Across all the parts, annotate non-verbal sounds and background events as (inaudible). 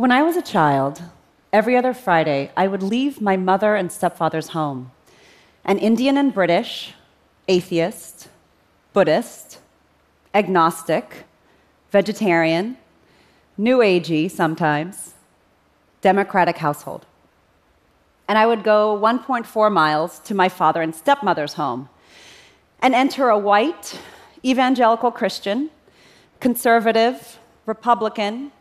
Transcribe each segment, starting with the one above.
When I was a child, every other Friday, I would leave my mother and stepfather's home. An Indian and British, atheist, Buddhist, agnostic, vegetarian, new agey sometimes, democratic household. And I would go 1.4 miles to my father and stepmother's home and enter a white, evangelical Christian, conservative, Republican,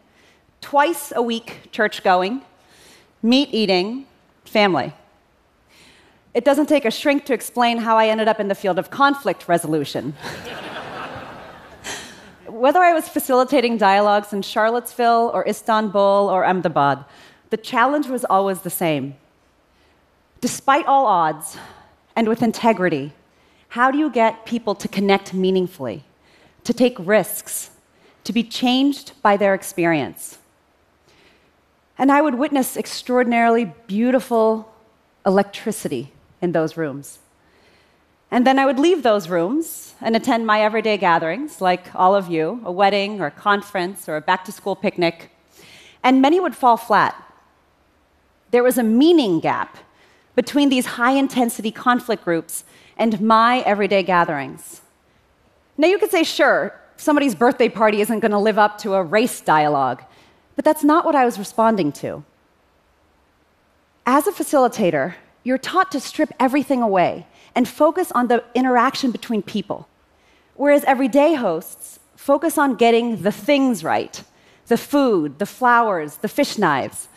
twice a week church going, meat eating family. It doesn't take a shrink to explain how I ended up in the field of conflict resolution. (laughs) Whether I was facilitating dialogues in Charlottesville or Istanbul or Ahmedabad, the challenge was always the same. Despite all odds and with integrity, how do you get people to connect meaningfully, to take risks, to be changed by their experience? And I would witness extraordinarily beautiful electricity in those rooms. And then I would leave those rooms and attend my everyday gatherings, like all of you, a wedding or a conference or a back to school picnic. And many would fall flat. There was a meaning gap between these high intensity conflict groups and my everyday gatherings. Now, you could say, sure, somebody's birthday party isn't going to live up to a race dialogue. But that's not what I was responding to. As a facilitator, you're taught to strip everything away and focus on the interaction between people. Whereas everyday hosts focus on getting the things right the food, the flowers, the fish knives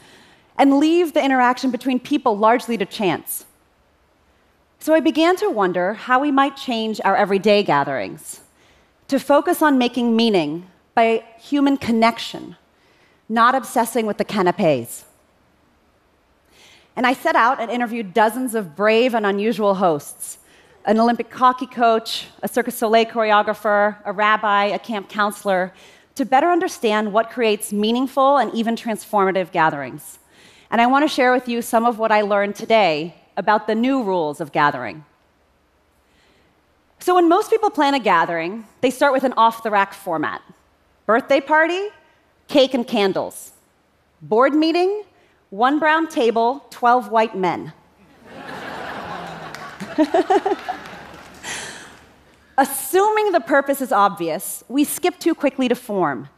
and leave the interaction between people largely to chance. So I began to wonder how we might change our everyday gatherings to focus on making meaning by human connection not obsessing with the canapes. And I set out and interviewed dozens of brave and unusual hosts an Olympic hockey coach, a Cirque du Soleil choreographer, a rabbi, a camp counselor to better understand what creates meaningful and even transformative gatherings. And I want to share with you some of what I learned today about the new rules of gathering. So, when most people plan a gathering, they start with an off the rack format birthday party, cake and candles. Board meeting, one brown table, 12 white men. (laughs) Assuming the purpose is obvious, we skip too quickly to form.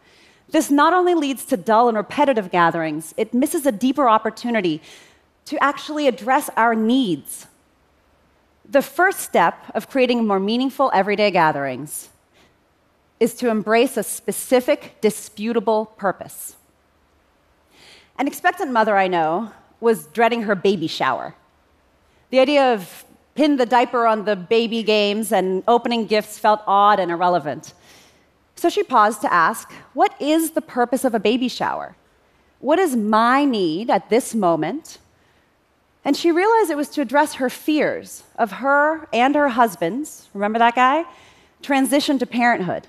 This not only leads to dull and repetitive gatherings, it misses a deeper opportunity to actually address our needs. The first step of creating more meaningful everyday gatherings is to embrace a specific, disputable purpose. An expectant mother I know was dreading her baby shower. The idea of pin the diaper on the baby games and opening gifts felt odd and irrelevant. So she paused to ask, What is the purpose of a baby shower? What is my need at this moment? And she realized it was to address her fears of her and her husband's, remember that guy? Transition to parenthood.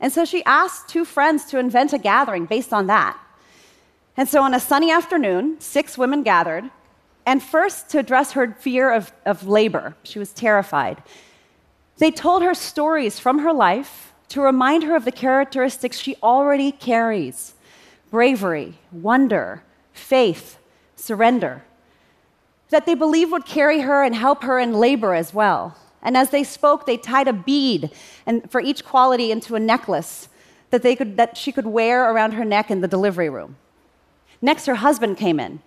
And so she asked two friends to invent a gathering based on that. And so on a sunny afternoon, six women gathered, and first to address her fear of, of labor, she was terrified. They told her stories from her life to remind her of the characteristics she already carries bravery, wonder, faith, surrender that they believe would carry her and help her in labor as well. And as they spoke, they tied a bead and for each quality into a necklace that, they could, that she could wear around her neck in the delivery room. Next, her husband came in,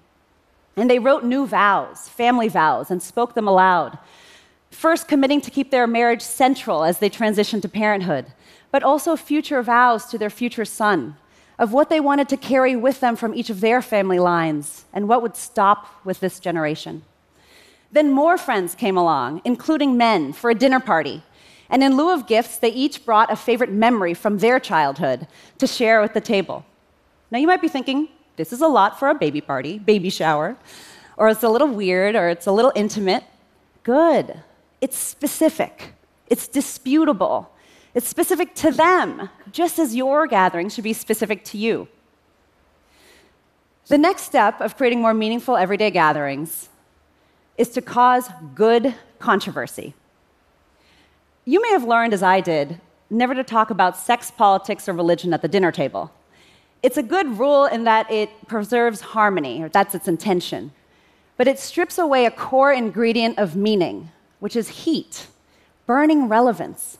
and they wrote new vows, family vows, and spoke them aloud. First, committing to keep their marriage central as they transitioned to parenthood, but also future vows to their future son of what they wanted to carry with them from each of their family lines and what would stop with this generation. Then more friends came along, including men, for a dinner party. And in lieu of gifts, they each brought a favorite memory from their childhood to share with the table. Now, you might be thinking, this is a lot for a baby party, baby shower, or it's a little weird, or it's a little intimate. Good. It's specific, it's disputable, it's specific to them, just as your gathering should be specific to you. The next step of creating more meaningful everyday gatherings is to cause good controversy. You may have learned, as I did, never to talk about sex, politics, or religion at the dinner table. It's a good rule in that it preserves harmony, or that's its intention. But it strips away a core ingredient of meaning, which is heat, burning relevance.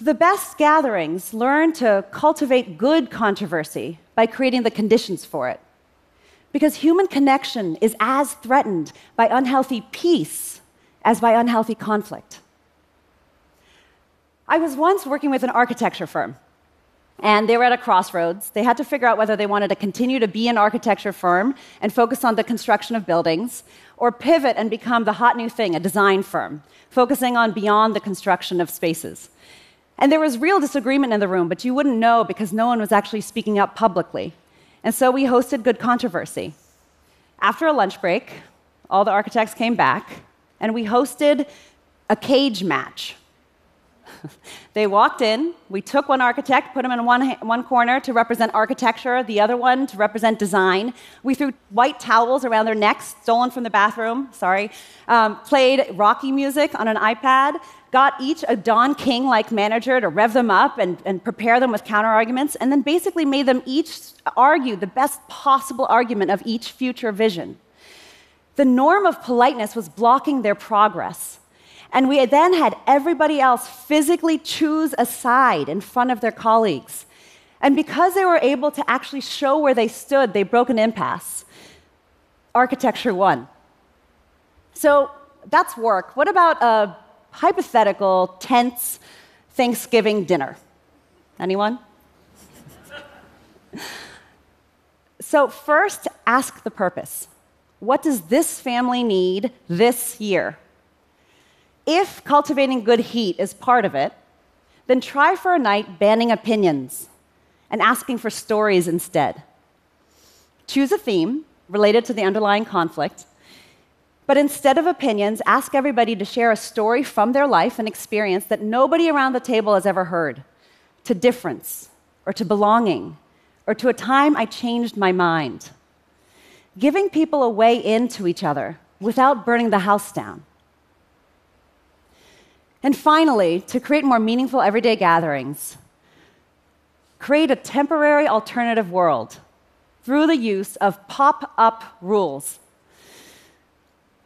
The best gatherings learn to cultivate good controversy by creating the conditions for it. Because human connection is as threatened by unhealthy peace as by unhealthy conflict. I was once working with an architecture firm, and they were at a crossroads. They had to figure out whether they wanted to continue to be an architecture firm and focus on the construction of buildings, or pivot and become the hot new thing, a design firm, focusing on beyond the construction of spaces. And there was real disagreement in the room, but you wouldn't know because no one was actually speaking up publicly. And so we hosted good controversy. After a lunch break, all the architects came back, and we hosted a cage match. (laughs) they walked in, we took one architect, put him in one, one corner to represent architecture, the other one to represent design. We threw white towels around their necks, stolen from the bathroom, sorry, um, played Rocky music on an iPad, got each a Don King like manager to rev them up and, and prepare them with counter arguments, and then basically made them each argue the best possible argument of each future vision. The norm of politeness was blocking their progress. And we then had everybody else physically choose a side in front of their colleagues. And because they were able to actually show where they stood, they broke an impasse. Architecture won. So that's work. What about a hypothetical, tense Thanksgiving dinner. Anyone? so, first, ask the purpose. What does this family need this year? If cultivating good heat is part of it, then try for a night banning opinions and asking for stories instead. Choose a theme related to the underlying conflict but instead of opinions, ask everybody to share a story from their life and experience that nobody around the table has ever heard to difference, or to belonging, or to a time I changed my mind. Giving people a way into each other without burning the house down. And finally, to create more meaningful everyday gatherings, create a temporary alternative world through the use of pop up rules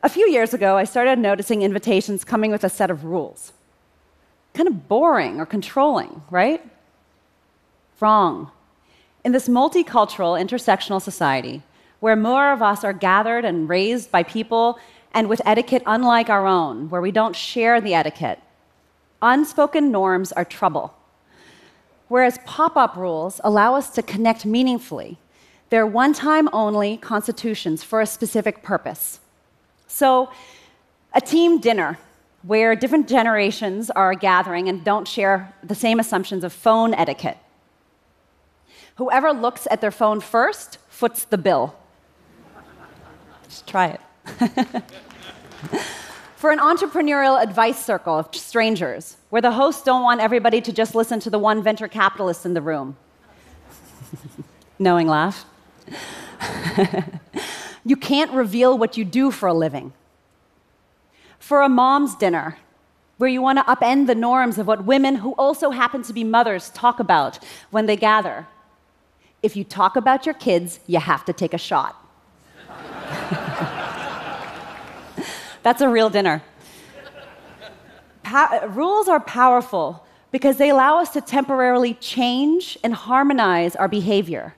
a few years ago, I started noticing invitations coming with a set of rules. Kind of boring or controlling, right? Wrong. In this multicultural, intersectional society, where more of us are gathered and raised by people and with etiquette unlike our own, where we don't share the etiquette, unspoken norms are trouble. Whereas pop up rules allow us to connect meaningfully, they're one time only constitutions for a specific purpose. So, a team dinner where different generations are gathering and don't share the same assumptions of phone etiquette. Whoever looks at their phone first foots the bill. Just try it. (laughs) For an entrepreneurial advice circle of strangers, where the hosts don't want everybody to just listen to the one venture capitalist in the room. (laughs) Knowing laugh. (laughs) You can't reveal what you do for a living. For a mom's dinner, where you want to upend the norms of what women who also happen to be mothers talk about when they gather. If you talk about your kids, you have to take a shot. That's a real dinner. Pa- rules are powerful because they allow us to temporarily change and harmonize our behavior.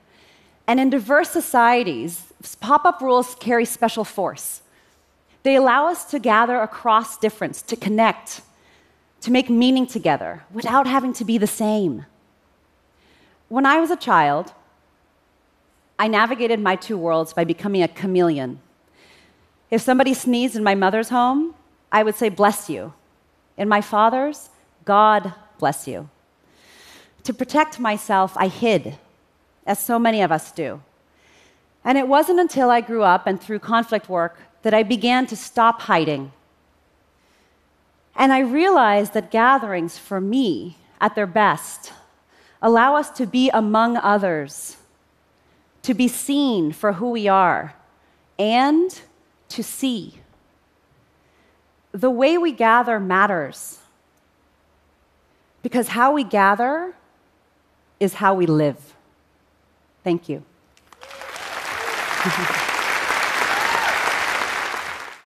And in diverse societies, pop up rules carry special force. They allow us to gather across difference, to connect, to make meaning together without having to be the same. When I was a child, I navigated my two worlds by becoming a chameleon. If somebody sneezed in my mother's home, I would say, Bless you. In my father's, God bless you. To protect myself, I hid, as so many of us do. And it wasn't until I grew up and through conflict work that I began to stop hiding. And I realized that gatherings, for me, at their best, allow us to be among others, to be seen for who we are, and to see. The way we gather matters because how we gather is how we live. Thank you. (laughs)